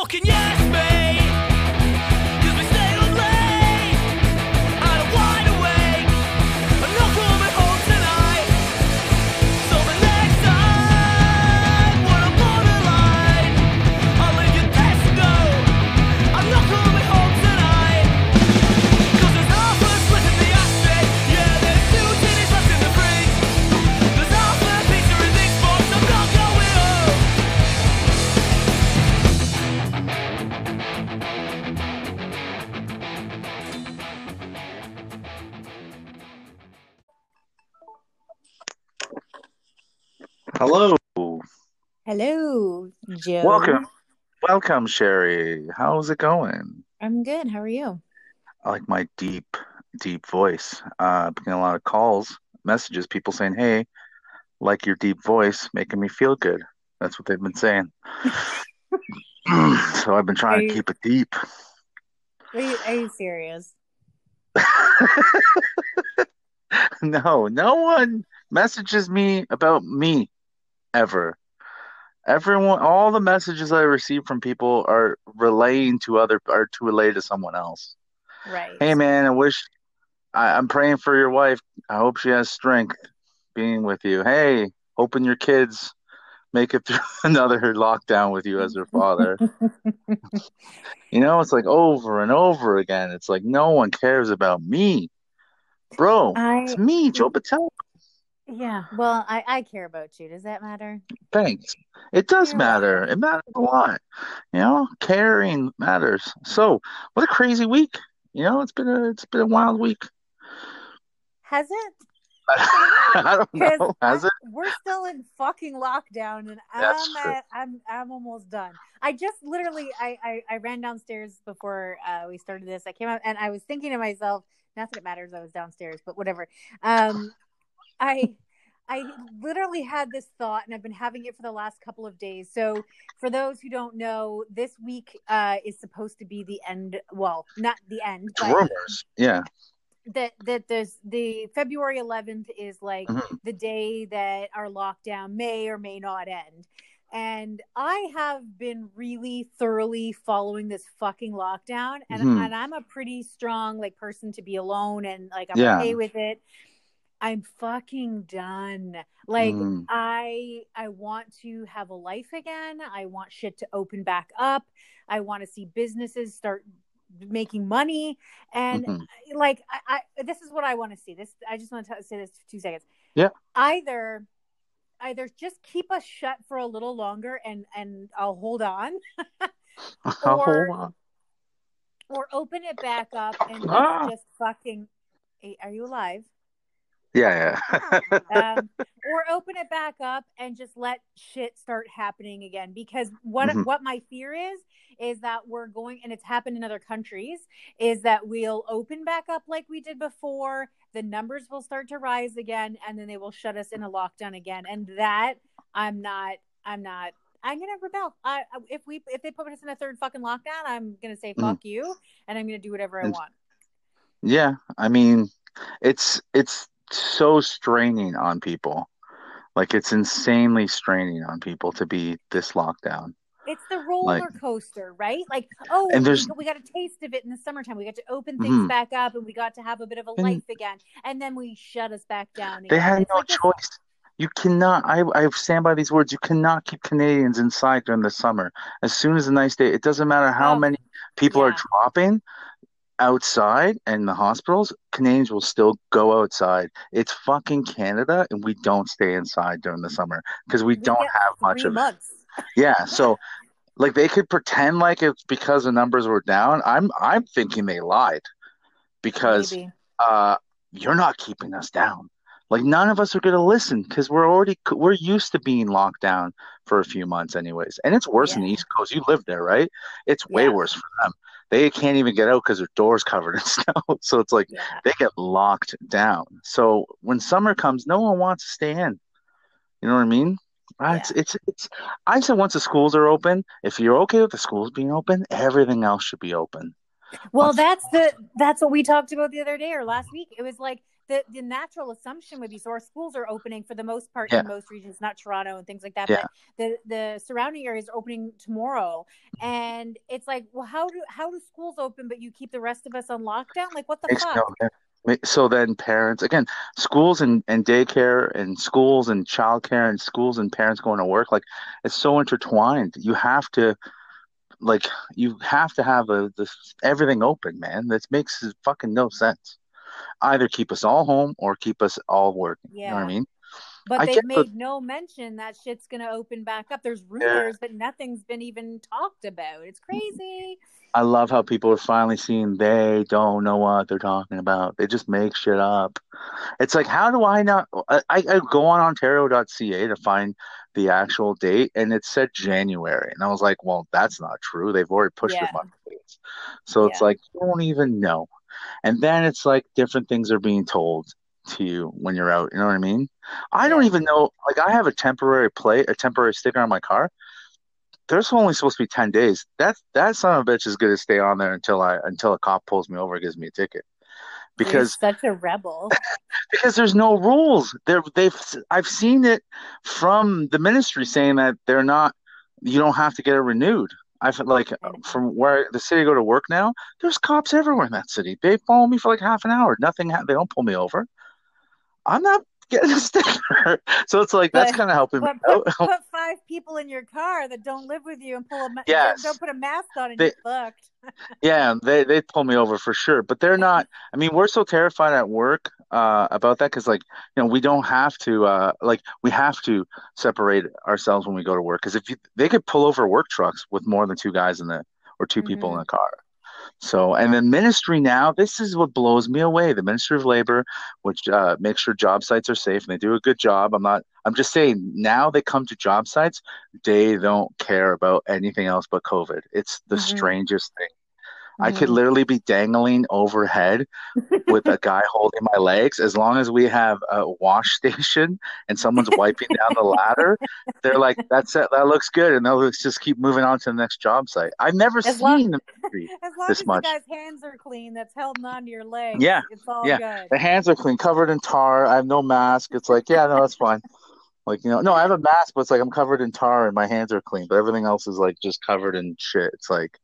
fucking yes, mate. Hello, Joe. Welcome. Welcome, Sherry. How's it going? I'm good. How are you? I like my deep, deep voice. Uh, I've been getting a lot of calls, messages, people saying, hey, like your deep voice, making me feel good. That's what they've been saying. so I've been trying Are to you- keep it deep. Are you, are you serious? no, no one messages me about me ever. Everyone, all the messages I receive from people are relaying to other, are to relay to someone else. Right. Hey man, I wish I, I'm praying for your wife. I hope she has strength being with you. Hey, hoping your kids make it through another lockdown with you as their father. you know, it's like over and over again. It's like no one cares about me. Bro, I it's me, Joe Patel. Yeah. Well, I I care about you. Does that matter? Thanks. It does You're matter. It matters a lot. You know, caring matters. So, what a crazy week. You know, it's been a it's been a wild week. Has it? I don't know. Has it? we're still in fucking lockdown, and That's I'm true. at, I'm I'm almost done. I just literally I I, I ran downstairs before uh, we started this. I came out and I was thinking to myself, not that it matters. I was downstairs, but whatever. Um, I. I literally had this thought, and I've been having it for the last couple of days. So, for those who don't know, this week uh, is supposed to be the end. Well, not the end, Rumors. Yeah. that that there's the February 11th is like Mhm. the day that our lockdown may or may not end. And I have been really thoroughly following this fucking lockdown and Mhm. and I'm a pretty strong like person to be alone and like I'm Yeah. okay with it. I'm fucking done. Like Mm. I I want to have a life again. I want shit to open back up. I want to see businesses start making money and Mhm. like I, I this is what I want to see. This I just want to say this for two seconds. Yeah. Either either just keep us shut for a little longer and and I'll hold on, Hold on. or open it back up and Ah. just fucking. Are you alive? Yeah, yeah. um, or open it back up and just let shit start happening again because what Mhm. what my fear is is that we're going and it's happened in other countries is that we'll open back up like we did before the numbers will start to rise again and then they will shut us in a lockdown again and that i'm not i'm not i'm gonna rebel I, if we if they put us in a third fucking lockdown i'm gonna say Mhm. fuck you and i'm gonna do whatever i want Yeah, I mean, it's it's so straining on people. Like it's insanely straining on people to be this lockdown. It's the roller Like- coaster, right? Like, oh, And we, there's- we got a taste of it in the summertime. We got to open things Mhm. back up, and we got to have a bit of a And- life again. And then we shut us back down. They had It's no like this- choice. You cannot. I I stand by these words. You cannot keep Canadians inside during the summer. As soon as a nice day, it doesn't matter how Oh, many people are dropping outside and the hospitals. Canadians will still go outside. It's fucking Canada, and we don't stay inside during the summer because we, We don't have much of it. Yeah, so like they could pretend like it's because the numbers were down. I'm I'm thinking they lied because Maybe. uh you're not keeping us down. Like none of us are going to listen because we're already we're used to being locked down for a few months anyways. And it's worse in the East Coast. You live there, right? It's way Yeah. worse for them. They can't even get out because their doors covered in snow. So it's like Yeah. they get locked down. So when summer comes, no one wants to stay in. You know what I mean? Uh, It's it's it's. I said once the schools are open, if you're okay with the schools being open, everything else should be open. Well, Once- that's the that's what we talked about the other day or last week. It was like the the natural assumption would be so our schools are opening for the most part Yeah. in most regions, not Toronto and things like that, Yeah. but the the surrounding areas are opening tomorrow, mm-hmm. and it's like, well, how do how do schools open but you keep the rest of us on lockdown? Like, what the Makes fuck? no So then parents, again, schools and, and daycare and schools and childcare and schools and parents going to work, like it's so intertwined. You have to, like, you have to have a, this, everything open, man. That makes fucking no sense. Either keep us all home or keep us all working. You know what I mean? But I they've get the- made no mention that shit's gonna open back up. There's rumors, but nothing's been even talked about. It's crazy. I love how people are finally seeing they don't know what they're talking about. They just make shit up. It's like, how do I not? I, I go on Ontario.ca to find the actual date, and it said January, and I was like, well, that's not true. They've already pushed Yeah. it so it's like you don't even know. And then it's like different things are being told to you when you're out. You know what I mean? I don't even know. Like, I have a temporary plate, a temporary sticker on my car. There's only supposed to be ten days. That that son of a bitch is going to stay on there until I until a cop pulls me over and gives me a ticket. Because You're such a rebel. because there's no rules. There they've I've seen it from the ministry saying that they're not you don't have to get it renewed. I've like oh. from where the city I go to work now, there's cops everywhere in that city. They follow me for like half an hour. Nothing ha- they don't pull me over. I'm not getting a sticker. So it's like that's kind of helping me But out. put, put five people in your car that don't live with you and pull a Yes. don't put a mask on and They- you're fucked. Yeah, they they pull me over for sure, but they're not. I mean, we're so terrified at work uh, about that because, like, you know, we don't have to, uh, like, we have to separate ourselves when we go to work because if you, they could pull over work trucks with more than two guys in the or 2 people in Mhm. the car. So, and the ministry now, this is what blows me away. The Ministry of Labor, which uh, makes sure job sites are safe, and they do a good job. I'm not. I'm just saying now they come to job sites, they don't care about anything else but COVID. It's the Mhm. strangest thing. I could Mhm. literally be dangling overhead with a guy holding my legs. As long as we have a wash station and someone's wiping down the ladder, they're like, "That's it. That looks good," and they'll just keep moving on to the next job site. I've never As seen long- the ministry. As long this as much. the guy's hands are clean, that's held onto your legs. Yeah, it's all yeah. good. The hands are clean, covered in tar. I have no mask. It's like, yeah, no, that's fine. Like, you know, no, I have a mask, but it's like I'm covered in tar and my hands are clean, but everything else is like just covered in shit. It's like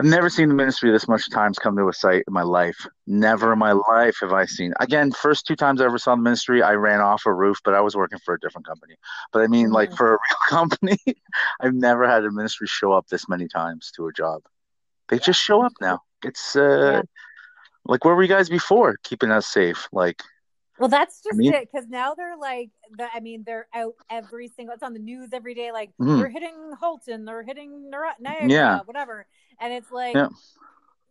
I've never seen the ministry this much times come to a site in my life. Never in my life have I seen. Again, first two times I ever saw the ministry, I ran off a roof, but I was working for a different company. But I mean, like for a real company, I've never had a ministry show up this many times to a job. They just show up now. It's uh, Yeah. like where were you guys before, keeping us safe? Like. Well, that's just mean- it. Because now they're like, the, I mean, they're out every single. It's on the news every day. Like Mhm. they're hitting Halton, they're hitting Niagara, Yeah. whatever. And it's like, Yeah.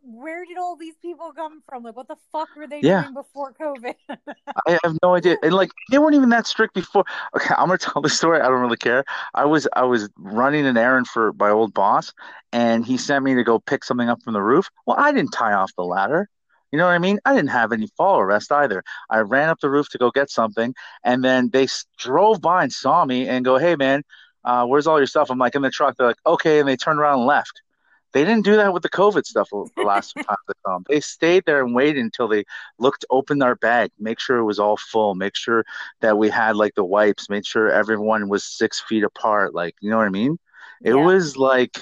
where did all these people come from? Like, what the fuck were they Yeah. doing before COVID? I have no idea. And like they weren't even that strict before. Okay, I'm gonna tell the story. I don't really care. I was I was running an errand for my old boss, and he sent me to go pick something up from the roof. Well, I didn't tie off the ladder. You know what I mean? I didn't have any fall arrest either. I ran up the roof to go get something, and then they drove by and saw me and go, "Hey, man, uh, where's all your stuff?" I'm like in the truck. They're like, "Okay," and they turned around and left. They didn't do that with the COVID stuff the last time saw them. They stayed there and waited until they looked, opened our bag, make sure it was all full, make sure that we had like the wipes, make sure everyone was six feet apart. Like, you know what I mean? It Yeah. was like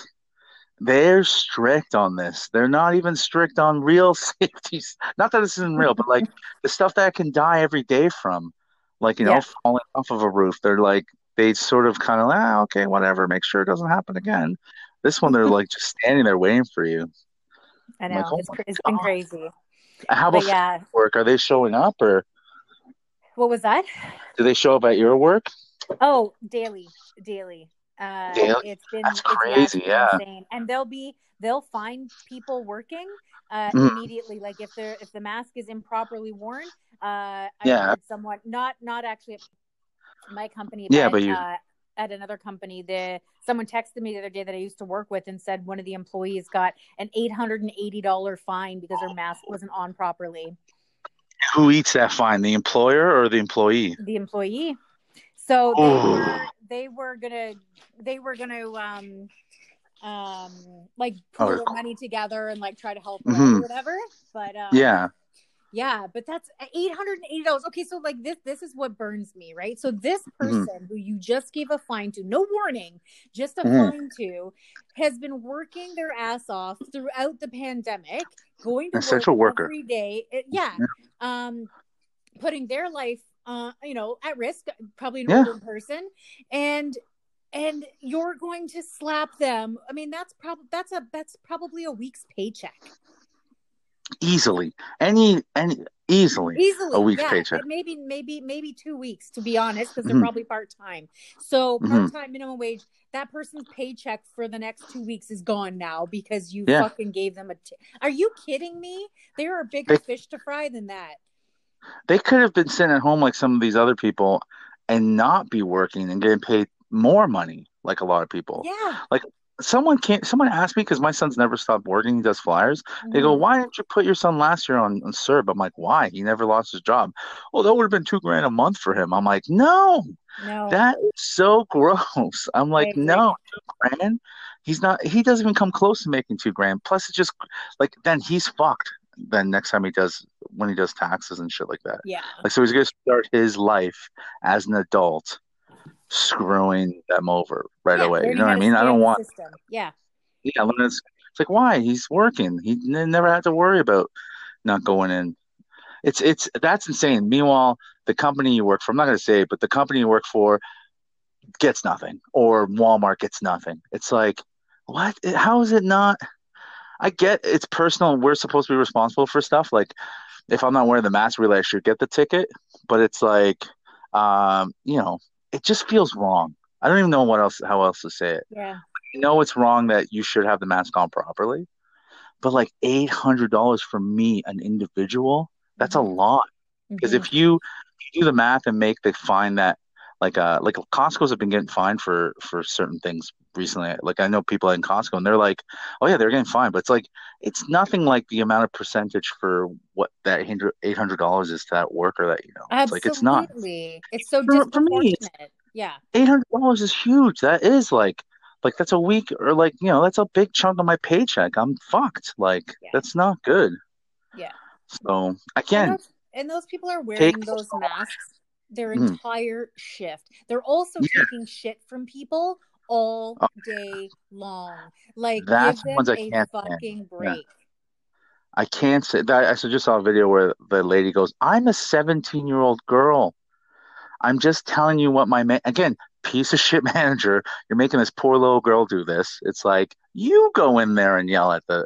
they're strict on this. They're not even strict on real safety. Not that this isn't real, but like the stuff that can die every day from, like, you know, falling off of a roof. They're like, they sort of kind of, ah, okay, whatever, make sure it doesn't happen again. This one, they're like just standing there waiting for you. I know like, oh it's, it's been crazy. How about yeah, work? Are they showing up or what was that? do they show up at your work? Oh, daily, daily. Uh? It's been That's it's- crazy, yeah. insane. And they'll be they'll find people working uh, Mhm. immediately. Like if they're if the mask is improperly worn. Uh, Yeah. someone not not actually at my company, Yeah, but, but you- uh, at another company, the someone texted me the other day that I used to work with and said one of the employees got an eight hundred and eighty dollar fine because her mask wasn't on properly. Who eats that fine? The employer or the employee? the employee. So they Ooh. were they were gonna they were gonna um um like pool Oh. money together and like try to help Mhm. or whatever. But um, Yeah. Yeah, but that's eight hundred and eighty dollars. Okay, so like this, this is what burns me, right? So this Mm-hmm. person who you just gave a fine to, no warning, just a Mhm. fine to, has been working their ass off throughout the pandemic, going to Essential work worker. every day. It- yeah, um, putting their life, uh, you know, at risk. Probably an Yeah. older person, and and you're going to slap them. I mean, that's probably that's a that's probably a week's paycheck. Easily, any any easily. easily a week's yeah, paycheck. maybe maybe maybe two weeks to be honest because they're Mhm. probably part-time so Mhm. part-time minimum wage that person's paycheck for the next two weeks is gone now because you Yeah. fucking gave them a t- are you kidding me there are bigger They- fish to fry than that They could have been sitting at home like some of these other people and not be working and getting paid more money, like a lot of people. yeah Like Someone can't. Someone asked me because my son's never stopped working. He does flyers. They go, Mhm. "Why didn't you put your son last year on, on CERB?" I'm like, "Why? He never lost his job." Oh, that would have been two grand a month for him. I'm like, "No, no that is so gross." I'm like, "No, two grand. He's not. He doesn't even come close to making two grand. Plus, it's just like then he's fucked. Then next time he does when he does taxes and shit like that. yeah Like, so he's gonna start his life as an adult, screwing them over right Yeah, away. You know what I mean? I don't want. system. yeah Yeah, this- it's like why he's working. He never had to worry about not going in. It's it's that's insane. Meanwhile, the company you work for, I'm not gonna say it, but the company you work for gets nothing, or Walmart gets nothing. It's like, what? How is it not? I get it's personal. We're supposed to be responsible for stuff. Like, if I'm not wearing the mask, really, I should get the ticket. But it's like, um, you know, it just feels wrong. I don't even know what else, how else to say it. yeah I know it's wrong that you should have the mask on properly, but like eight hundred dollars for me, an individual, that's a Mhm. lot. Because Mhm. if you, you do the math and make the fine that like uh like Costco's have been getting fined for for certain things recently. Like I know people in Costco and they're like, oh yeah, they're getting fined, but it's like it's nothing like the amount of percentage for what that eight hundred dollars is to that worker that you know. It's like it's not absolutely it's so For- for me, yeah eight hundred dollars is huge. That is like like that's a week or like you know that's a big chunk of my paycheck. I'm fucked. Like Yeah. that's not good. Yeah. So And again, those, and those people are wearing those masks their Mhm. entire shift. They're also Yeah. taking shit from people all Oh. day long. Like That's give the them ones I a fucking break. I can't say that. I just saw a video where the lady goes, "I'm a 17 year old girl. I'm just telling you what my man." Again, piece of shit manager. You're making this poor little girl do this. It's like you go in there and yell at the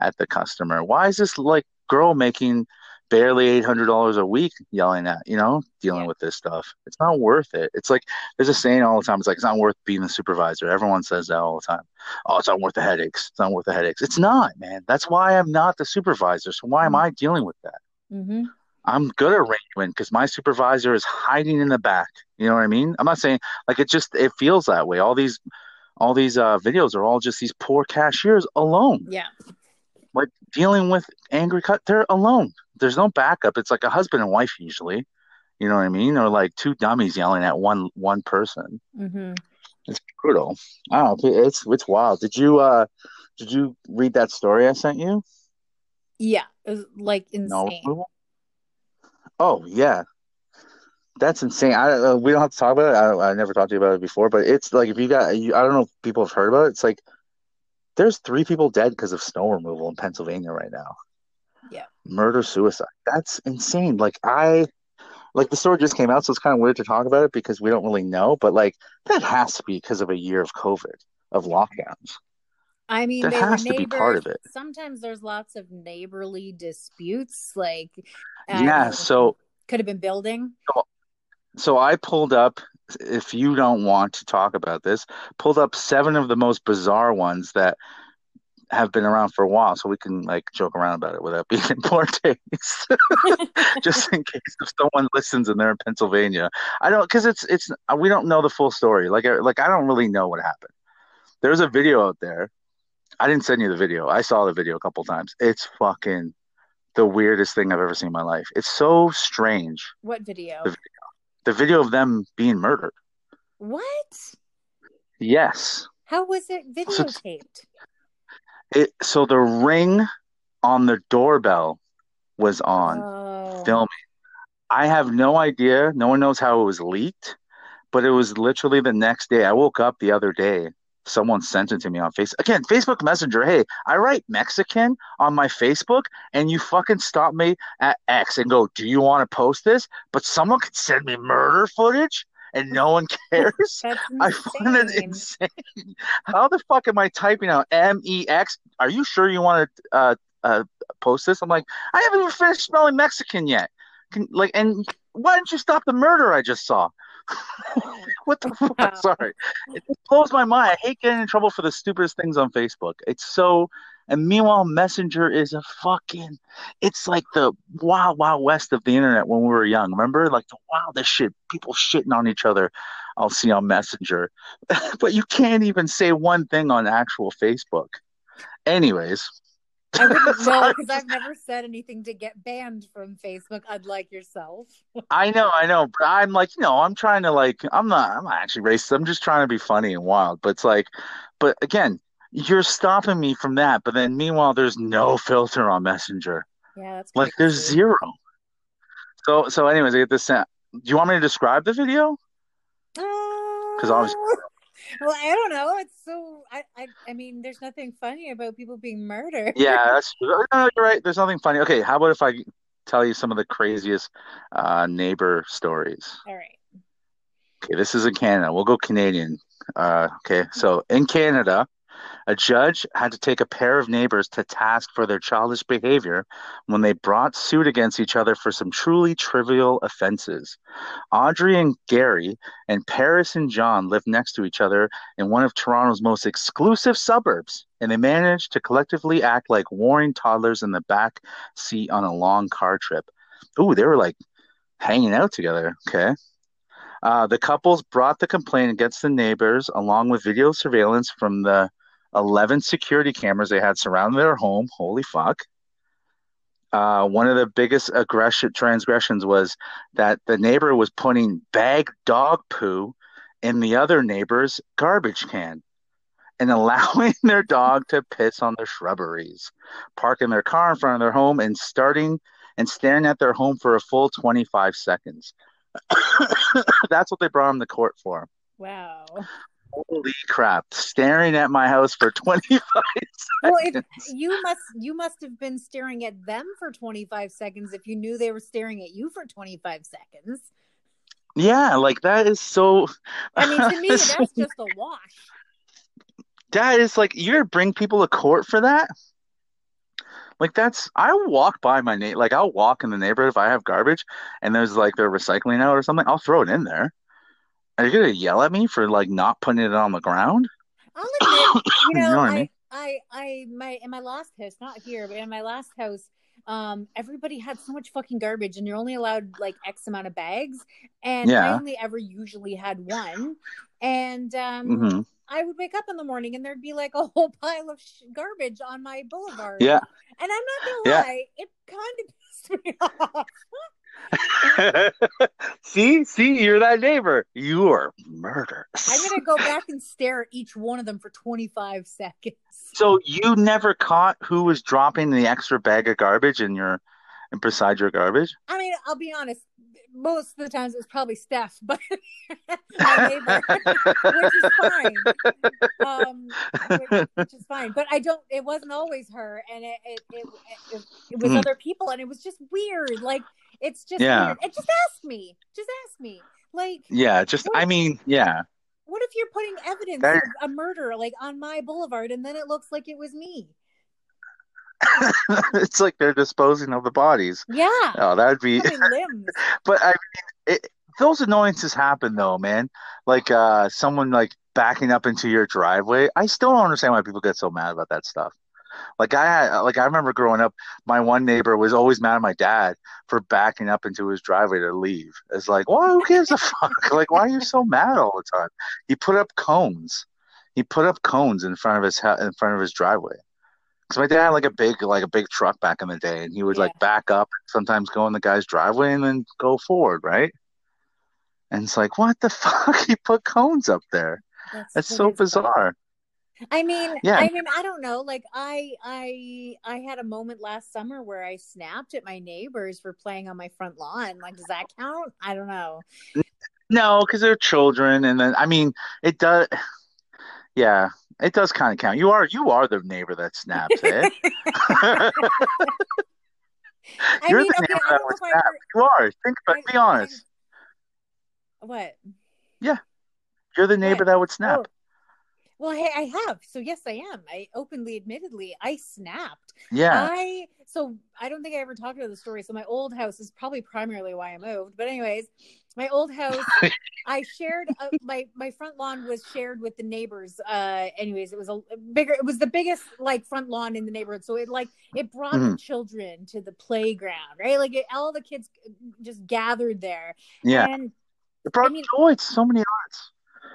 at the customer. Why is this like girl making barely eight hundred dollars a week yelling at you know dealing Yeah. with this stuff? It's not worth it. It's like there's a saying all the time. It's like it's not worth being the supervisor. Everyone says that all the time. Oh, it's not worth the headaches. It's not worth the headaches. It's not, man. That's why I'm not the supervisor. So why am I dealing with that? Mm-hmm. I'm good at you because my supervisor is hiding in the back. You know what I mean? I'm not saying like it just it feels that way. All these all these uh, videos are all just these poor cashiers alone, Yeah. like dealing with angry cut. They're alone. There's no backup. It's like a husband and wife usually. You know what I mean? Or like two dummies yelling at one one person. Mm-hmm. It's brutal. I. It's it's wild. Did you uh did you read that story I sent you? Yeah. It was like No insane. approval? Oh yeah, that's insane. I uh, we don't have to talk about it. I, I never talked to you about it before, but it's like if you got, you, I don't know if people have heard about it. It's like there's three people dead because of snow removal in Pennsylvania right now. Murder suicide. That's insane. Like I, like the story just came out, so it's kind of weird to talk about it because we don't really know. But like that has to be because of a year of COVID of lockdowns. I mean, were has to be part of it. Sometimes there's lots of neighborly disputes, like Yeah. So could have been building. So I pulled up, if you don't want to talk about this, pulled up seven of the most bizarre ones that have been around for a while, so we can like joke around about it without being in poor taste, just in case if someone listens and they're in Pennsylvania. I don't, because it's it's we don't know the full story. Like I- like I don't really know what happened. There's a video out there. I didn't send you the video. I saw the video a couple times. It's fucking the weirdest thing I've ever seen in my life. It's so strange. What video? The- The video of them being murdered. What? Yes. How was it So videotaped? It so the ring on the doorbell was on. Oh. filming. I have no idea. No one knows how it was leaked, but it was literally the next day. I woke up the other day. Someone sent it to me on Facebook. Again, Facebook Messenger. Hey, I write Mexican on my Facebook, and you fucking stop me at X and go, "Do you want to post this?" But someone could send me murder footage, and no one cares. I find it insane. How the fuck am I typing out M E X? Are you sure you want to uh, uh, post this? I'm like, I haven't even finished spelling Mexican yet. Can, like, and why didn't you stop the murder I just saw? what the fuck? Wow. Sorry, it just blows my mind. I hate getting in trouble for the stupidest things on Facebook. It's so. And meanwhile, Messenger is a fucking. It's like the wild, wild west of the internet when we were young. Remember, like the wildest shit. People shitting on each other. I'll see on Messenger, but you can't even say one thing on actual Facebook. Anyways, I wouldn't know because I've never said anything to get banned from Facebook, unlike yourself. I know, I know, but I'm like, you know, I'm trying to like, I'm not, I'm not actually racist. I'm just trying to be funny and wild. But it's like, but again, you're stopping me from that. But then meanwhile, there's no filter on Messenger. Yeah, that's Like, there's crazy. zero. So, so, anyways, I get this. sent. Do you want me to describe the video? Because obviously- well, I don't know. It's so I, I I mean, there's nothing funny about people being murdered. Yeah, that's true. No, you're right. There's nothing funny. Okay, how about if I tell you some of the craziest uh, neighbor stories? All right. Okay, this is in Canada. We'll go Canadian. Uh, okay, so in Canada, a judge had to take a pair of neighbors to task for their childish behavior when they brought suit against each other for some truly trivial offenses. Audrey and Gary and Paris and John lived next to each other in one of Toronto's most exclusive suburbs, and they managed to collectively act like warring toddlers in the back seat on a long car trip. Ooh, they were like hanging out together. Okay. Uh, the couples brought the complaint against the neighbors along with video surveillance from the 11 security cameras they had surrounding their home. Holy fuck. Uh, one of the biggest aggression transgressions was that the neighbor was putting bag dog poo in the other neighbor's garbage can and allowing their dog to piss on their shrubberies, parking their car in front of their home and starting and staring at their home for a full 25 seconds. That's what they brought him to court for. Wow. Holy crap! Staring at my house for 25 Well, if seconds. you must you must have been staring at them for 25 seconds if you knew they were staring at you for 25 seconds. Yeah, like that is so. I mean, to me, that's just a wash. that is like you're bring people to court for that. Like that's I walk by my neighbor, like I'll walk in the neighborhood if I have garbage and there's like they're recycling out or something, I'll throw it in there. Are you gonna yell at me for like not putting it on the ground? I'll admit, you You know, know what I I, mean? I, I, my, in my last house, not here, but in my last house, um, everybody had so much fucking garbage, and you're only allowed like X amount of bags, and I only ever usually had one, and um, hmm I would wake up in the morning and there'd be like a whole pile of sh- garbage on my boulevard. Yeah. and I'm not gonna Yeah. lie, it kind of pissed me off. see, see, you're that neighbor. You are murderous. I'm gonna go back and stare at each one of them for 25 seconds. So you never caught who was dropping the extra bag of garbage in your and beside your garbage? I mean, I'll be honest. Most of the times it was probably Steph, but my neighbor, which is fine. Um, which, which is fine. But I don't. It wasn't always her, and it it it, it, it was Mhm. other people, and it was just weird. Like it's just Yeah. weird. And just ask me. Just ask me. Like, Yeah, just I mean, yeah. what if you're putting evidence That- of a murder like on my boulevard, and then it looks like it was me? it's like they're disposing of the bodies. Yeah, Oh, that'd be but I mean it, those annoyances happen though, man. Like uh someone like backing up into your driveway. I still don't understand why people get so mad about that stuff. Like I had, like I remember growing up, my one neighbor was always mad at my dad for backing up into his driveway to leave. It's like, well, who gives a fuck? Like, why are you so mad all the time? He put up cones. He put up cones in front of his in front of his driveway. Because my dad had like a big like a big truck back in the day, and he would like back up, sometimes go in the guy's driveway, and then go forward, right? And it's like, what the fuck? He put cones up there. That's that so bizarre. I mean, Yeah. I mean, I don't know. Like, I, I, I had a moment last summer where I snapped at my neighbors for playing on my front lawn. Like, does that count? I don't know. No, because they're children, and then I mean, it does. Yeah, it does kind of count. You are you are the neighbor that snaps, it. You're mean, the okay, neighbor that would snap. You are. Think about it. I- Be honest. I- what? Yeah, you're the neighbor What? that would oh, snap. Oh. Well, hey, I have. So yes, I am. I openly, admittedly, I snapped. Yeah. I so I don't think I ever talked about the story. So my old house is probably primarily why I moved. But anyways, my old house, I shared uh, my my front lawn was shared with the neighbors. Uh, anyways, it was a bigger. It was the biggest like front lawn in the neighborhood. So it like it brought the Mhm. children to the playground, right? Like it, all the kids just gathered there. Yeah. and It brought I mean- joy to so many hearts.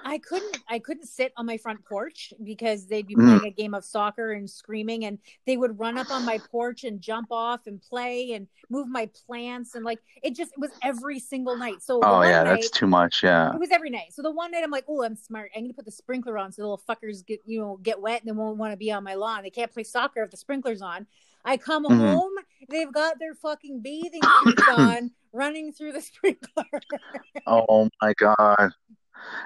I couldn't I couldn't sit on my front porch because they'd be Mm. playing a game of soccer and screaming and they would run up on my porch and jump off and play and move my plants and like it just it was every single night. So Oh yeah, night, that's too much. Yeah. it was every night. So the one night I'm like, oh, I'm smart. I'm gonna put the sprinkler on so the little fuckers get you know get wet and they won't want to be on my lawn. They can't play soccer if the sprinkler's on. I come Mhm. home, they've got their fucking bathing suits on, running through the sprinkler. Oh my God.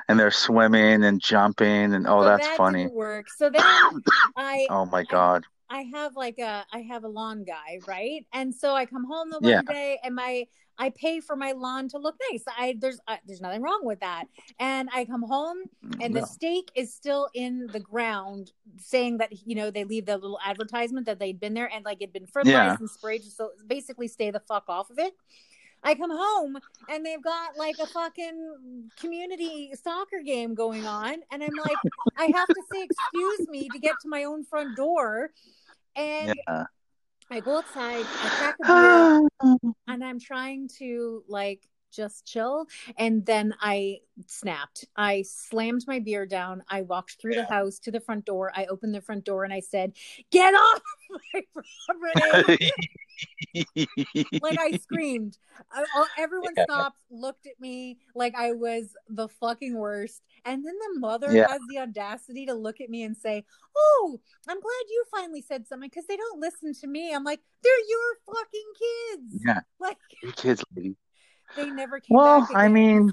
And they're swimming and jumping and oh, So that's that funny. Work. So then I Oh my God. I have like a I have a lawn guy, right? And so I come home the one Yeah. day and my I pay for my lawn to look nice. I there's uh, there's nothing wrong with that. And I come home and the stake is still in the ground saying that you know they leave the little advertisement that they'd been there and like it'd been fertilized Yeah. and sprayed so basically stay the fuck off of it. I come home and they've got like a fucking community soccer game going on and I'm like I have to say excuse me to get to my own front door and Yeah. I go outside, I crack a beer and I'm trying to like just chill. And then I snapped. I slammed my beer down. I walked through the house to the front door. I opened the front door and I said, Get off my property. like I screamed. I, all- everyone Yeah. stopped, looked at me like I was the fucking worst. And then the mother Yeah. has the audacity to look at me and say, Oh, I'm glad you finally said something because they don't listen to me. I'm like, They're your fucking kids. Yeah. Like You kids, lady. They never came Well. I mean,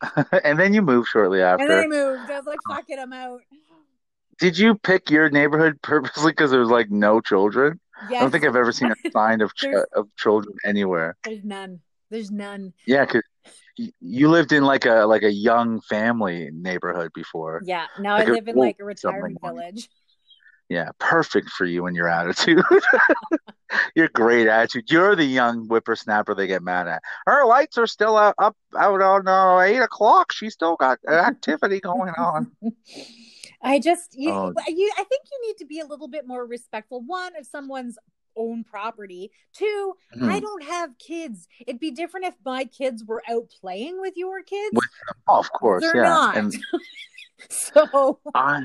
and then you moved shortly after. and then I moved. I was like, fuck it, I'm out. Did you pick your neighborhood purposely because there was like no children? I don't think I've ever seen a sign of ch- of children anywhere. there's none. There's none. Yeah, because you lived in like a like a young family neighborhood before. Yeah. Now Like I a live in like a retirement village. Yeah, perfect for you and your attitude. your great attitude. You're the young whippersnapper they get mad at. Her lights are still out, up out on uh, eight o'clock. She's still got activity going on. I just you, Oh. you I think you need to be a little bit more respectful. One of someone's own property. Two, Hmm. I don't have kids. It'd be different if my kids were out playing with your kids. With Oh, of course, They're yeah. not. And so I,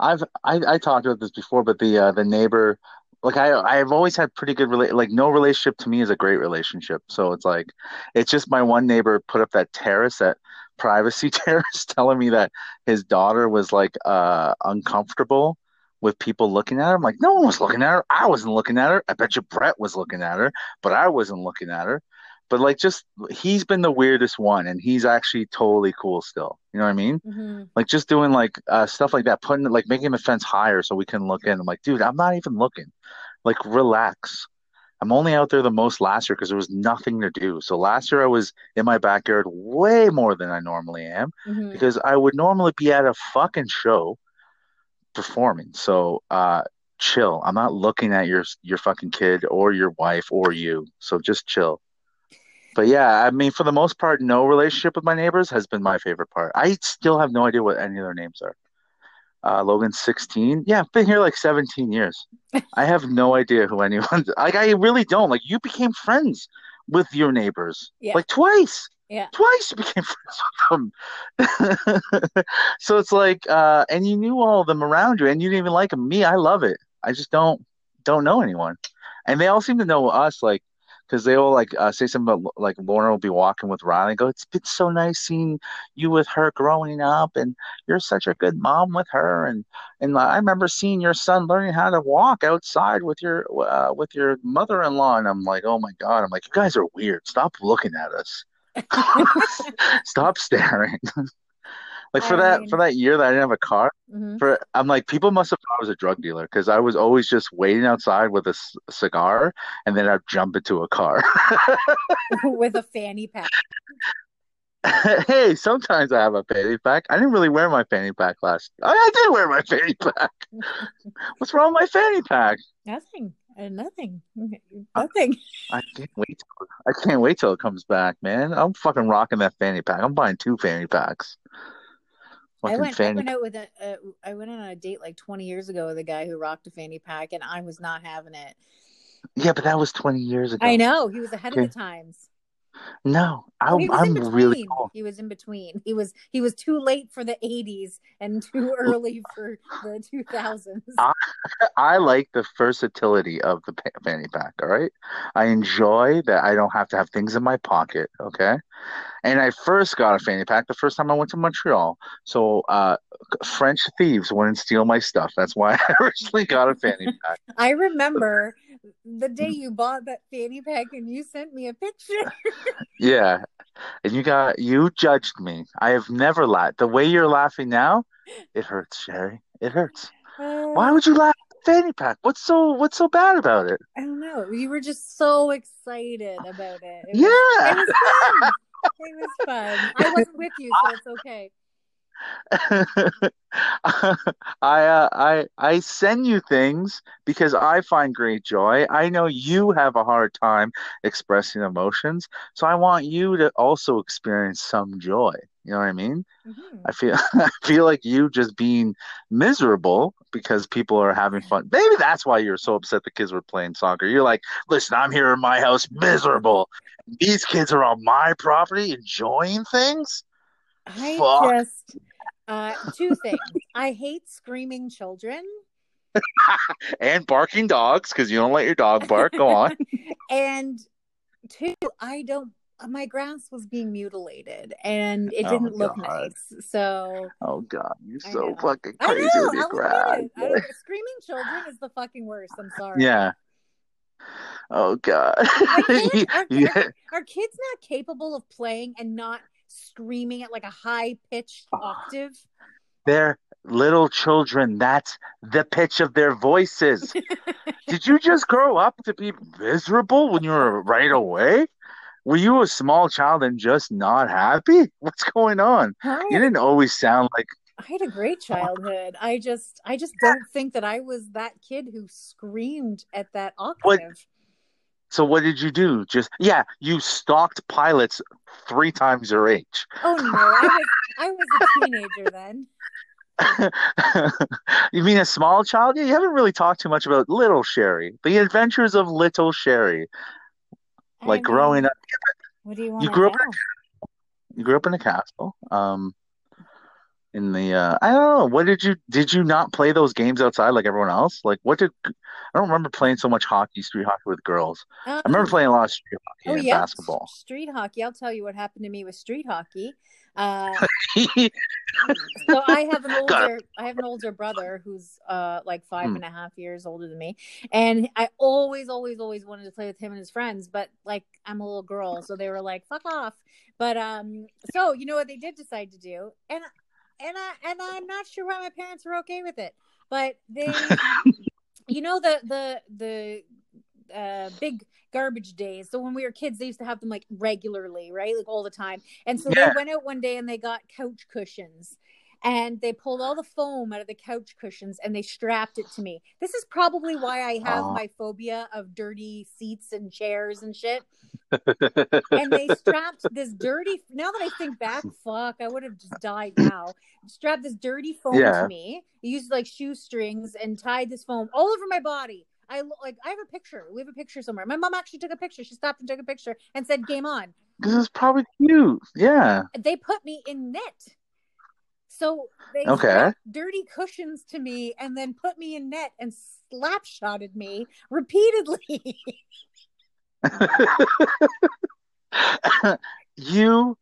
I've I, I talked about this before, but the uh, the neighbor, like I I've always had pretty good rela- like no relationship to me is a great relationship. So it's like it's just my one neighbor put up that terrace, that privacy terrace, telling me that his daughter was like uh uncomfortable with people looking at her. I'm like, no one was looking at her. I wasn't looking at her. I bet you Brett was looking at her, but I wasn't looking at her. But like just he's been the weirdest one and he's actually totally cool still. You know what I mean? mhm. like just doing like uh, stuff like that, putting like making the fence higher so we can look in. I'm like, dude, I'm not even looking. Like, relax. I'm only out there the most last year because there was nothing to do. So last year I was in my backyard way more than I normally am Mhm. because I would normally be at a fucking show performing. So uh chill. I'm not looking at your your fucking kid or your wife or you. So just chill. But yeah, I mean, for the most part, no relationship with my neighbors has been my favorite part. I still have no idea what any of their names are. Uh, Logan's 16. Yeah, I've been here like 17 years. I have no idea who anyone. Like, I really don't. Like, you became friends with your neighbors, Yeah. like twice. Yeah. Twice you became friends with them. so it's like, uh, and you knew all of them around you, and you didn't even like them. Me, I love it. I just don't don't know anyone, and they all seem to know us. Like, because they all like uh, say something about like Lorna will be walking with Ron and go, It's been so nice seeing you with her growing up, and you're such a good mom with her, and and I remember seeing your son learning how to walk outside with your uh, with your mother-in-law, and I'm like, oh my god, I'm like, you guys are weird. Stop looking at us. Stop staring. like for I that mean- for that year that I didn't have a car, Mhm. for I'm like people must have thought I was a drug dealer because I was always just waiting outside with a c- cigar and then I'd jump into a car. with a fanny pack. hey, sometimes I have a fanny pack. I didn't really wear my fanny pack last. I, I did wear my fanny pack. What's wrong with my fanny pack? Nothing. Uh, nothing. Nothing. I can't wait. Till, I can't wait till it comes back, man. I'm fucking rocking that fanny pack. I'm buying two fanny packs. I went. I went out with a. Uh, I went on a date like 20 years ago with a guy who rocked a fanny pack, and I was not having it. Yeah, but that was 20 years ago. I know he was ahead Okay. of the times. No, he I'm, was I'm in really cool. He was in between. He was he was too late for the 80s and too early for the 2000s. I like the versatility of the fanny pack. All right. I enjoy that I don't have to have things in my pocket. Okay. And I first got a fanny pack the first time I went to Montreal. So uh, French thieves wouldn't steal my stuff. That's why I originally got a fanny pack. I remember the day you bought that fanny pack and you sent me a picture. Yeah. And you got, you judged me. I have never laughed. The way you're laughing now, it hurts, Sherry. It hurts. Uh, Why would you laugh at the fanny pack? What's so, what's so bad about it? I don't know. You were just so excited about it. It was, Yeah. it was fun. It was fun. I wasn't with you, so it's okay. I uh, I I send you things because I find great joy. I know you have a hard time expressing emotions, so I want you to also experience some joy. You know what I mean? Mhm. I feel I feel like you just being miserable because people are having fun. Maybe that's why you're so upset the kids were playing soccer. You're like, listen, I'm here in my house miserable. These kids are on my property enjoying things. I Fuck. just uh two things. I hate screaming children and barking dogs because you don't let your dog bark. Go on. and two, I don't my grass was being mutilated and it Oh, didn't look God. nice. So Oh God, you're I so know. fucking I crazy know, with your grass. I screaming children is the fucking worst. I'm sorry. Yeah. Oh God. Our kids, our, Yeah. our, our kids not capable of playing and not screaming at like a high pitched ah. octave. They're little children. That's the pitch of their voices. Did you just grow up to be miserable when you were right away? Were you a small child and just not happy? What's going on? Hi. You didn't always sound like I had a great childhood. I just I just don't think that I was that kid who screamed at that octave. So what did you do? Just yeah, you stalked pilots three times your age. Oh no, I was I was a teenager then. you mean a small child? Yeah, you haven't really talked too much about little Sherry. The adventures of little Sherry. I Like mean, growing up What do you want? You grew up In, you grew up in a castle. Um in the uh I don't know, what did you did you not play those games outside like everyone else? Like what did I don't remember playing so much hockey, street hockey with girls. I remember playing a lot of street hockey Oh and yeah, basketball. street hockey. I'll tell you what happened to me with street hockey. Uh, so I have an older I have an older brother who's uh like five Hmm. and a half years older than me. And I always, always, always wanted to play with him and his friends, but like I'm a little girl, so they were like, fuck off. But um so you know what they did decide to do? And and I and I'm not sure why my parents were okay with it. But they you know the the the uh big garbage days. So when we were kids, they used to have them like regularly, right? Like all the time. And so Yeah. they went out one day and they got couch cushions and they pulled all the foam out of the couch cushions and they strapped it to me. This is probably why I have my phobia of dirty seats and chairs and shit. And they strapped this dirty. Now that I think back, fuck, I would have just died now. Strapped this dirty foam Yeah. to me. Used like shoestrings and tied this foam all over my body. I like. I have a picture. We have a picture somewhere. My mom actually took a picture. She stopped and took a picture and said, "Game on." This is probably cute. Yeah. They put me in net. So they Okay. dirty cushions to me and then put me in net and slap shotted me repeatedly. you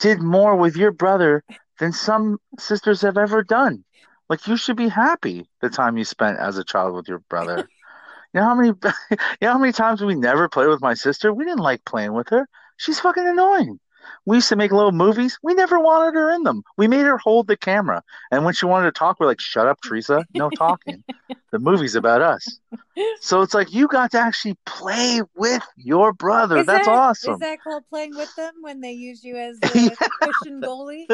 did more with your brother than some sisters have ever done. Like you should be happy the time you spent as a child with your brother. You know how many you know how many times we never played with my sister? We didn't like playing with her. She's fucking annoying. We used to make little movies. We never wanted her in them. We made her hold the camera. And when she wanted to talk, we're like, shut up, Teresa. No talking. the movie's about us. So it's like you got to actually play with your brother. Is That's that- awesome. Is that called playing with them when they use you as the cushion goalie?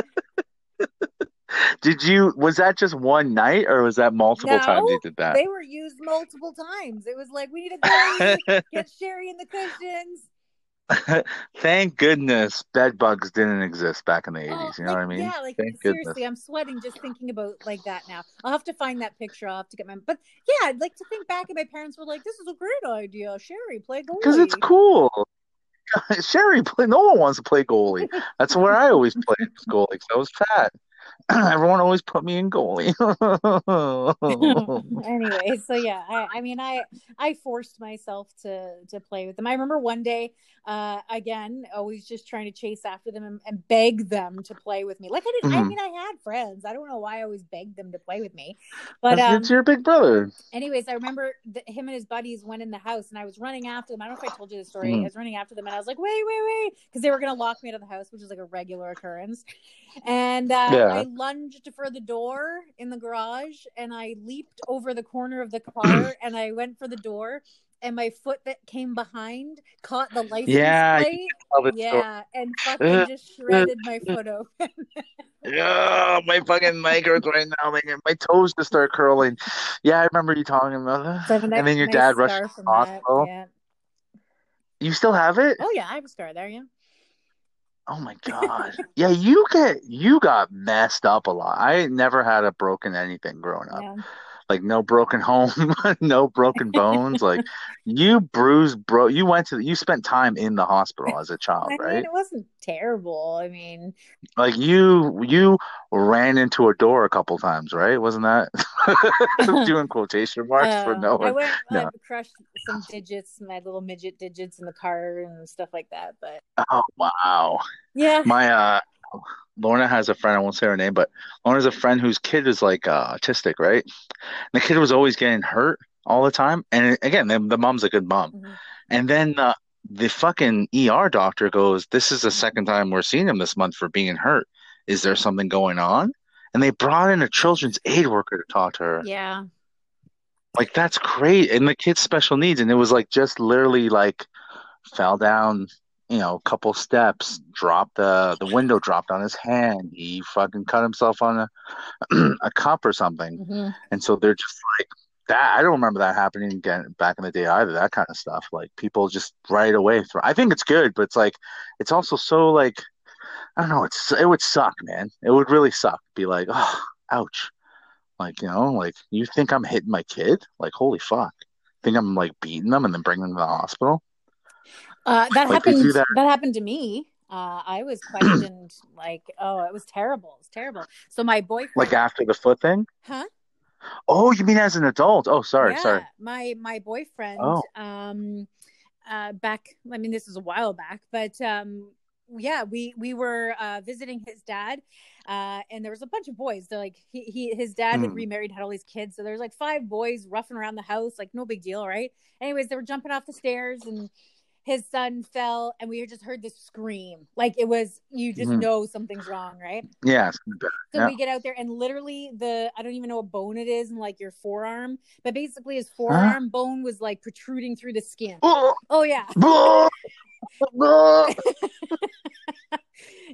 Did you was that just one night or was that multiple No, times you did that? They were used multiple times. It was like we need to goalie. Get Sherry in the cushions. Thank goodness bed bugs didn't exist back in the 80s. Oh, you know like, what I mean? Yeah, like Thank seriously, goodness. I'm sweating just thinking about like that now. I'll have to find that picture. I'll have to get my. But yeah, I'd like to think back, and my parents were like, "This is a great idea, Sherry, play goalie." Because it's cool. Sherry, play, no one wants to play goalie. That's where I always played goalie because I was fat. Everyone always put me in goalie. anyway, so yeah, I, I mean, I I forced myself to to play with them. I remember one day, uh, again, always just trying to chase after them and, and beg them to play with me. Like I didn't. I Mhm. mean, I had friends. I don't know why I always begged them to play with me, but um, it's your big brother. anyways, I remember him and his buddies went in the house, and I was running after them. I don't know if I told you the story. Mhm. I was running after them, and I was like, "Wait, wait, wait!" Because they were gonna lock me out of the house, which is like a regular occurrence. And uh, Yeah. I lunged for the door in the garage, and I leaped over the corner of the car, and I went for the door. And my foot that came behind caught the license Yeah, plate. This story. Yeah, and fucking just shredded my foot open. Yeah, my fucking leg hurts right now. My, my toes just start curling. Yeah, I remember you talking about uh, that. So a and then your nice dad rushed to the that, hospital. Yeah. You still have it? Oh yeah, I have a scar there. Yeah. Oh my god. yeah, you get you got messed up a lot. I never had a broken anything growing up. Yeah. Like no broken home, no broken bones. like you bruised, bro. You went to you spent time in the hospital as a child, I mean, right? it wasn't terrible. I mean, Like you you ran into a door a couple times, right? Wasn't that doing quotation marks for uh, no I one? went, I no. crushed some digits, my little midget digits in the car and stuff like that. But Oh wow. yeah, My uh Lorna has a friend, I won't say her name, but Lorna's a friend whose kid is like uh, autistic, right? And the kid was always getting hurt all the time. And again, the, the mom's a good mom. Mhm. And then uh, the fucking ER doctor goes, This is the second time we're seeing him this month for being hurt. Is there something going on? And they brought in a children's aid worker to talk to her. yeah, Like, that's great. And the kid's special needs. And it was like just literally like fell down, you know, a couple steps, dropped the the window dropped on his hand. He fucking cut himself on a a cup or something. Mhm. And so they're just like that. I don't remember that happening again back in the day either. That kind of stuff. Like people just right away throw. I think it's good, but it's like it's also so like I don't know. It's it would suck, man. It would really suck. Be like, oh, ouch. Like you know, like you think I'm hitting my kid? Like holy fuck. Think I'm like beating them and then bringing them to the hospital? uh, that Like, happened. That. that- happened to me. Uh, I was questioned like, oh, it was terrible. It was terrible. So my boyfriend, Like after the foot thing? huh? Oh, you mean as an adult? Oh, sorry, yeah, sorry. My my boyfriend, Oh. um, uh, back. I mean, this was a while back, but um, yeah, we we were uh, visiting his dad, uh, and there was a bunch of boys. They're like he, he his dad had Hmm. remarried, had all these kids, so there's like five boys roughing around the house, like no big deal, right? Anyways, they were jumping off the stairs and. His son fell, and we just heard this scream. Like it was, you just Mhm. know something's wrong, right? Yeah, it's gonna be So Yeah. we get out there and literally the I don't even know what bone it is in like your forearm, but basically his forearm bone was like protruding through the skin. Oh, Oh yeah,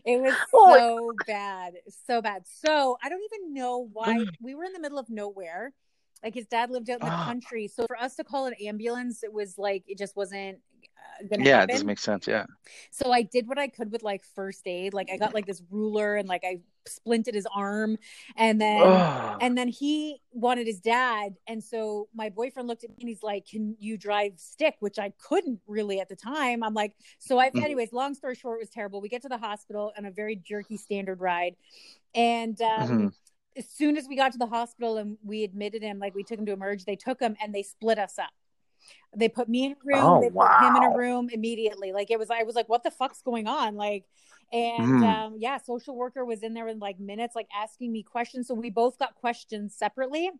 it was Oh so bad, so bad. So I don't even know why we were in the middle of nowhere. Like his dad lived out in the Ah. country, so for us to call an ambulance, it was like it just wasn't gonna Yeah, it happen. doesn't make sense. Yeah. So I did what I could with like first aid. Like I got like this ruler and like I splinted his arm, and then Oh. and then he wanted his dad and so my boyfriend looked at me and he's like can you drive stick which i couldn't really at the time i'm like so i Mhm. anyways long story short it was terrible we get to the hospital on a very jerky standard ride and um Mhm. as soon as we got to the hospital and we admitted him like we took him to emerge they took him and they split us up They put me in a room. Oh, they put him in a room immediately. Like it was, I was like, "What the fuck's going on?" Like, and Mhm. um, yeah, social worker was in there in like minutes, like asking me questions. So we both got questions separately.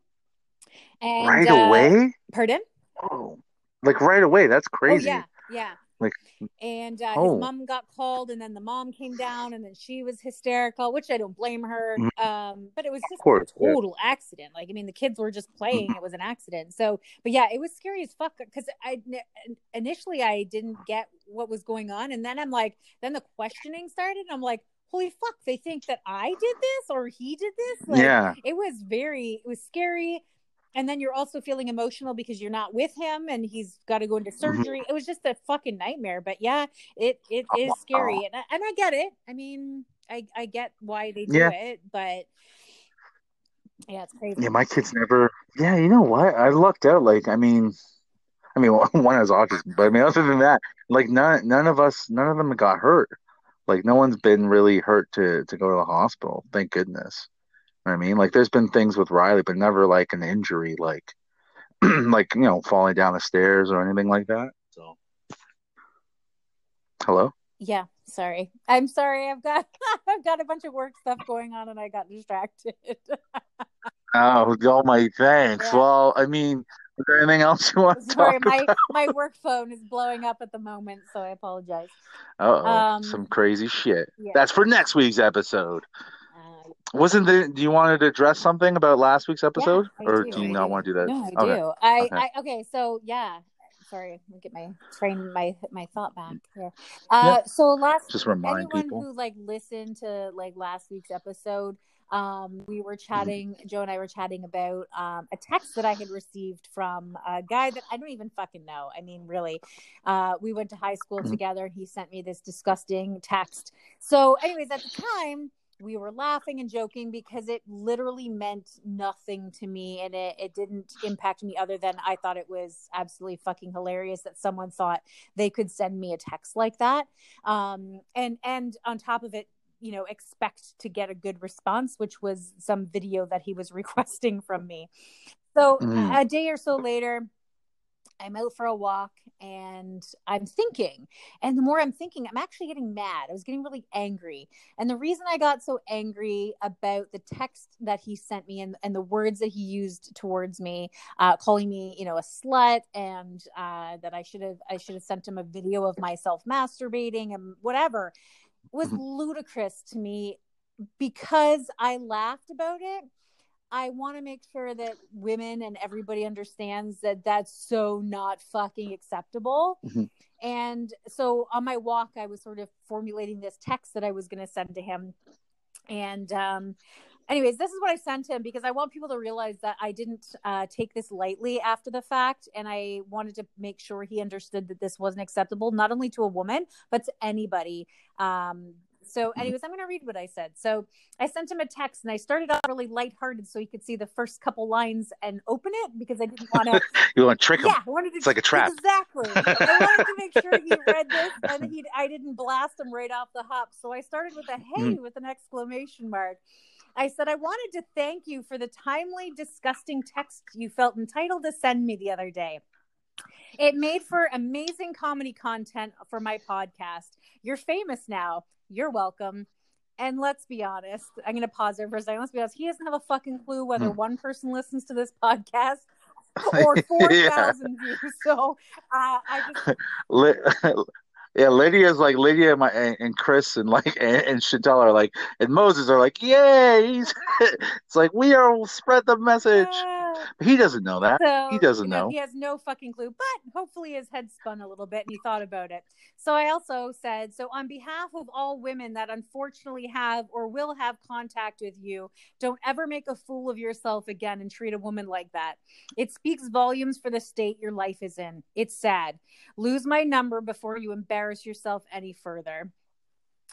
And right uh, away? Pardon? Oh, like right away. That's crazy. Oh yeah, yeah. Like- and uh, Oh. his mom got called, and then the mom came down, and then she was hysterical, which I don't blame her. Mhm. Um, but it was just course, a yeah. total accident. Like I mean, the kids were just playing; it was an accident. So, but yeah, it was scary as fuck because I initially I didn't get what was going on, and then I'm like, then the questioning started, and I'm like, holy fuck, they think that I did this or he did this. Like, yeah. it was very it was scary and then you're also feeling emotional because you're not with him and he's got to go into mm-hmm. surgery it was just a fucking nightmare but yeah it it Oh, scary and I, and I get it i mean i i get why they do Yeah. it but yeah it's crazy Yeah, my kids never. Yeah, you know what? I lucked out. Like, I mean, I mean, one has autism, but I mean, other than that, like, none, none of us, none of them got hurt. Like, no one's been really hurt to to go to the hospital. Thank goodness. You know what I mean, like, there's been things with Riley, but never like an injury, like, like you know, falling down the stairs or anything like that. So, hello. yeah sorry i'm sorry i've got i've got a bunch of work stuff going on and i got distracted Oh, oh my thanks. Yeah. Well, I mean, is there anything else you want to sorry talk my about? my work phone is blowing up at the moment so i apologize Uh-oh, Um, some crazy shit. yeah That's for next week's episode. Wasn't the? Do you wanted to address something about last week's episode, I or do, do you I not do. want to do that? No, I Okay. do. I, Okay. I okay. So yeah, sorry. Let me get my train my my thought back here. Uh, so last Just remind anyone people. who like listened to like last week's episode, um, we were chatting. Joe and I were chatting about um a text that I had received from a guy that I don't even fucking know. I mean, really, uh, we went to high school Mhm. together, and he sent me this disgusting text. So, anyways, at the time we were laughing and joking because it literally meant nothing to me and it, it didn't impact me other than I thought it was absolutely fucking hilarious that someone thought they could send me a text like that. Um, and and on top of it, you know, expect to get a good response, which was some video that he was requesting from me. So Mm. a day or so later, I'm out for a walk and I'm thinking. And the more I'm thinking, I'm actually getting mad. I was getting really angry. And the reason I got so angry about the text that he sent me and, and the words that he used towards me, uh, calling me, you know, a slut and uh, that I should have I should have sent him a video of myself masturbating and whatever was Mhm. ludicrous to me because I laughed about it. I want to make sure that women and everybody understands that that's so not fucking acceptable. Mhm. And so on my walk, I was sort of formulating this text that I was going to send to him. And, um, anyways, this is what I sent him because I want people to realize that I didn't uh, take this lightly after the fact. And I wanted to make sure he understood that this wasn't acceptable, not only to a woman, but to anybody. Um, so, mm-hmm. anyways, I'm going to read what I said. So, I sent him a text and I started out really lighthearted so he could see the first couple lines and open it because I didn't want to. You want to trick him? yeah, I wanted to. It's like a trap. Exactly. I wanted to make sure he read this and he I didn't blast him right off the hop. So I started with a mm-hmm. hey with an exclamation mark. I said, I wanted to thank you for the timely, disgusting text you felt entitled to send me the other day. It made for amazing comedy content for my podcast. You're famous now. You're welcome. And let's be honest, I'm going to pause there for a second. Let's be honest. He doesn't have a fucking clue whether Hmm. one person listens to this podcast or 4,000 views. So uh, I just, yeah, Lydia's like Lydia and, my, and, Chris and like and, and Chantel are like and Moses are like, yay! It's like we are spread the message. uh, He doesn't know that. So He doesn't know. He has no fucking clue, but hopefully his head spun a little bit and he thought about it. So I also said, so on behalf of all women that unfortunately have or will have contact with you, don't ever make a fool of yourself again and treat a woman like that. It speaks volumes for the state your life is in. It's sad. Lose my number before you embarrass yourself any further.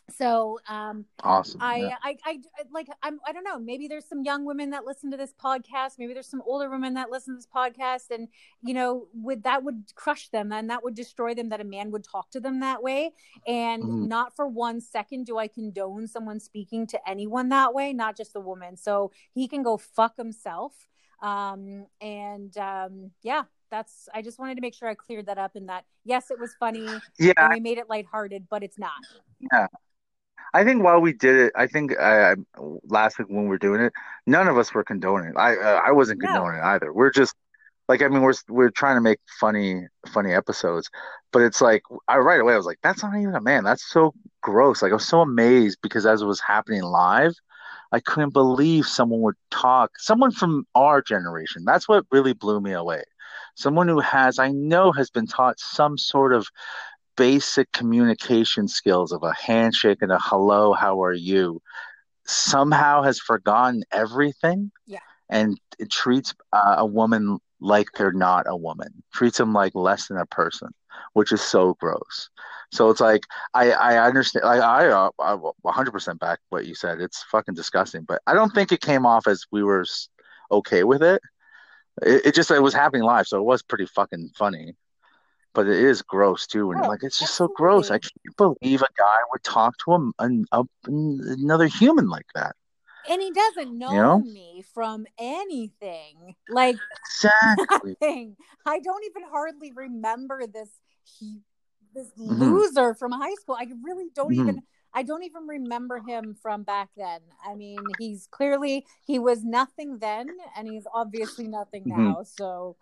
So, um, Awesome. I, yeah. I, I, like, I'm, I don't know. Maybe there's some young women that listen to this podcast. Maybe there's some older women that listen to this podcast, and you know, would that would crush them, and that would destroy them. That a man would talk to them that way, and Mhm. not for one second do I condone someone speaking to anyone that way, not just a woman. So he can go fuck himself. Um, and um, yeah, that's. I just wanted to make sure I cleared that up. And that yes, it was funny, Yeah, and we made it lighthearted, but it's not. I think while we did it, I think uh, last week when we were doing it, none of us were condoning it. I uh, I wasn't condoning it either. We're just like I mean we're we're trying to make funny funny episodes, but it's like I right away I was like that's not even a man. That's so gross. Like I was so amazed because as it was happening live, I couldn't believe someone would talk. Someone from our generation. That's what really blew me away. Someone who has I know has been taught some sort of basic communication skills of a handshake and a hello, how are you, somehow has forgotten everything Yeah. and it treats uh, a woman like they're not a woman, treats them like less than a person, which is so gross. So it's like I I understand like I uh, I 100% back what you said. It's fucking disgusting, but I don't think it came off as we were okay with it. It, it just it was happening live, so it was pretty fucking funny. But it is gross too, and Oh, like it's just so gross. I can't believe a guy would talk to a, an a, another human like that. And he doesn't know, know? me from anything. Like Exactly. nothing. I don't even hardly remember this he this Mhm. loser from high school. I really don't Mhm. even I don't even remember him from back then. I mean, he's clearly he was nothing then and he's obviously nothing Mhm. now. So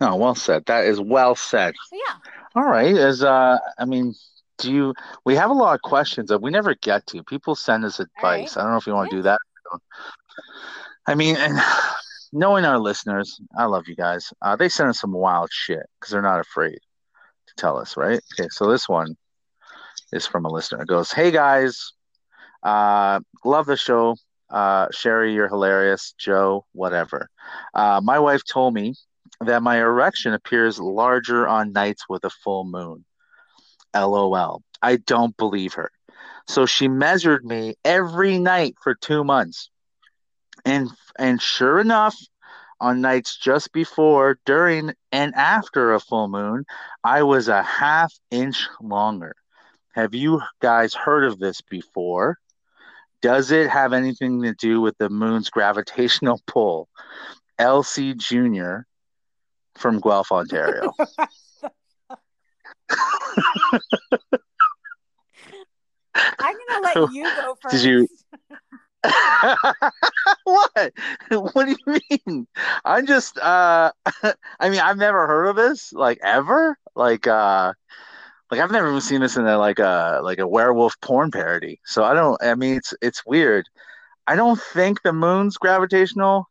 No, well said. That is well said. yeah. All right. As uh, I mean, do you? We have a lot of questions that we never get to. People send us advice. I don't know if you want to do that. I mean, and knowing our listeners, I love you guys. Uh, they send us some wild shit because they're not afraid to tell us, right? Okay, so this one is from a listener. It goes, "Hey guys, uh, love the show. Uh, Sherry, you're hilarious. Joe, whatever. Uh, my wife told me that my erection appears larger on nights with a full moon. LOL. I don't believe her. So she measured me every night for two months. And and sure enough, on nights just before, during, and after a full moon, I was a half inch longer. Have you guys heard of this before? Does it have anything to do with the moon's gravitational pull? LC Jr. from Guelph, Ontario. I'm gonna let you go first. Did you- what? What do you mean? I'm just uh I mean I've never heard of this like ever. Like uh like I've never even seen this in a like a like a werewolf porn parody. So I don't I mean it's it's weird. I don't think the moon's gravitational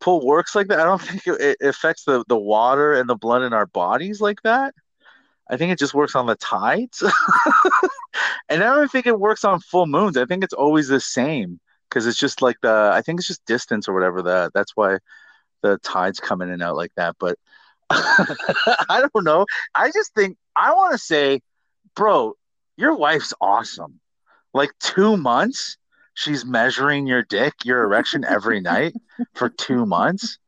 pull works like that. I don't think it, it affects the the water and the blood in our bodies like that. I think it just works on the tides. and I don't think it works on full moons. I think it's always the same because it's just like the I think it's just distance or whatever that that's why the tides come in and out like that. But I don't know. I just think I want to say, bro, your wife's awesome. Like two months, she's measuring your dick, your erection every night for two months,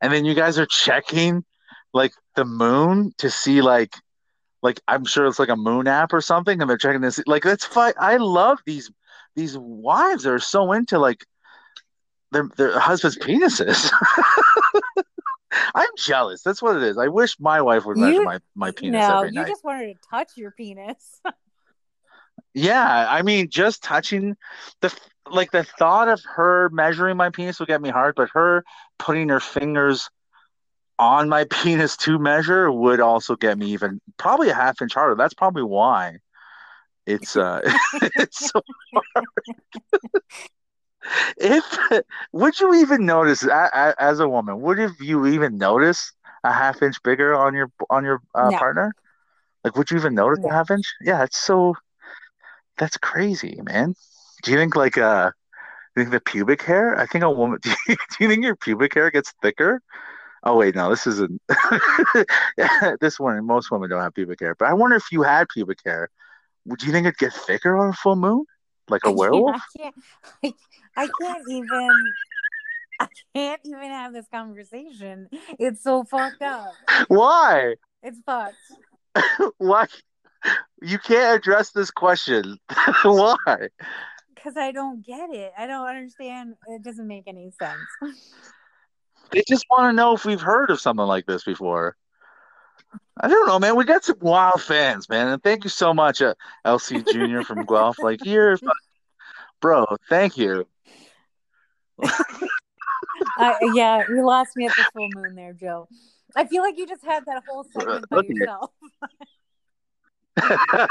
and then you guys are checking like the moon to see like like I'm sure it's like a moon app or something, and they're checking this. Like that's fine. I love these these wives that are so into like their their husband's penises. I'm jealous. That's what it is. I wish my wife would measure You- my my penis no, you night. just wanted to touch your penis. Yeah, I mean, just touching the like the thought of her measuring my penis would get me hard, but her putting her fingers on my penis to measure would also get me even probably a half inch harder. That's probably why it's uh it's so hard. if would you even notice as a woman, would have you even notice a half inch bigger on your on your uh, No. partner? Like, would you even notice No. a half inch? Yeah, it's so that's crazy, man. Do you think like uh do you think the pubic hair? I think a woman do you, do you think your pubic hair gets thicker? Oh wait, no, this isn't this one most women don't have pubic hair. But I wonder if you had pubic hair, would you think it'd get thicker on a full moon? Like a werewolf? I can't. I, I can't even. I can't even have this conversation. It's so fucked up. Why? It's fucked. Why? You can't address this question. Why? because I don't get it. I don't understand. It doesn't make any sense. They just want to know if we've heard of something like this before. I don't know, man. We got some wild fans, man, and thank you so much, uh, LC Junior from Guelph. Like, you're, bro. Thank you. I, yeah, you lost me at the full moon there, Joe. I feel like you just had that whole segment by Okay. yourself.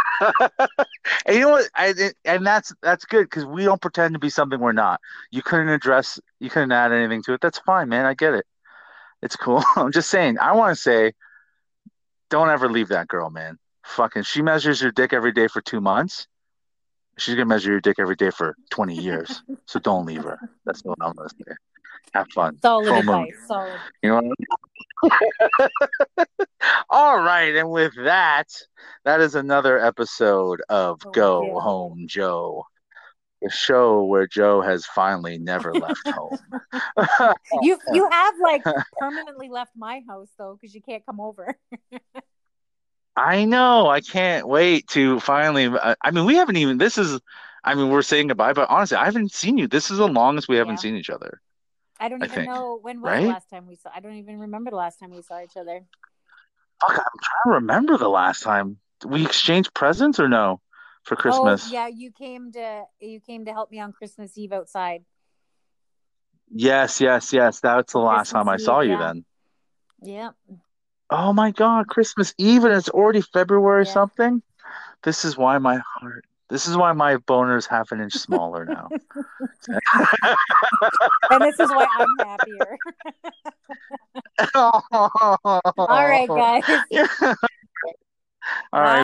and you know what? I and that's that's good because we don't pretend to be something we're not. You couldn't address, you couldn't add anything to it. That's fine, man. I get it. It's cool. I'm just saying. I want to say, don't ever leave that girl, man. Fucking, she measures your dick every day for two months. She's gonna measure your dick every day for 20 years. so don't leave her. That's what I'm gonna say. Have fun. Solid Full moon. advice. Solid. You know what? All right, and with that, that is another episode of Oh, Go yeah. Home Joe, the show where Joe has finally never left home. You you have like permanently left my house though because you can't come over. I know. I can't wait to finally. I I mean, we haven't even. This is. I mean, we're saying goodbye, but honestly, I haven't seen you. This is the longest we haven't Yeah. seen each other. I don't I even think, know when was right? the last time we saw. I don't even remember the last time we saw each other. Fuck, I'm trying to remember the last time we exchanged presents or no for oh, Christmas. Oh yeah, you came to you came to help me on Christmas Eve outside. Yes, yes, yes. That's the last Christmas time I Eve, saw you yeah. then. Yeah. Oh my God, Christmas Eve and it's already February Yeah. something. This is why my heart, this is why my boner is half an inch smaller now. And this is why I'm happier. All right, guys. All right.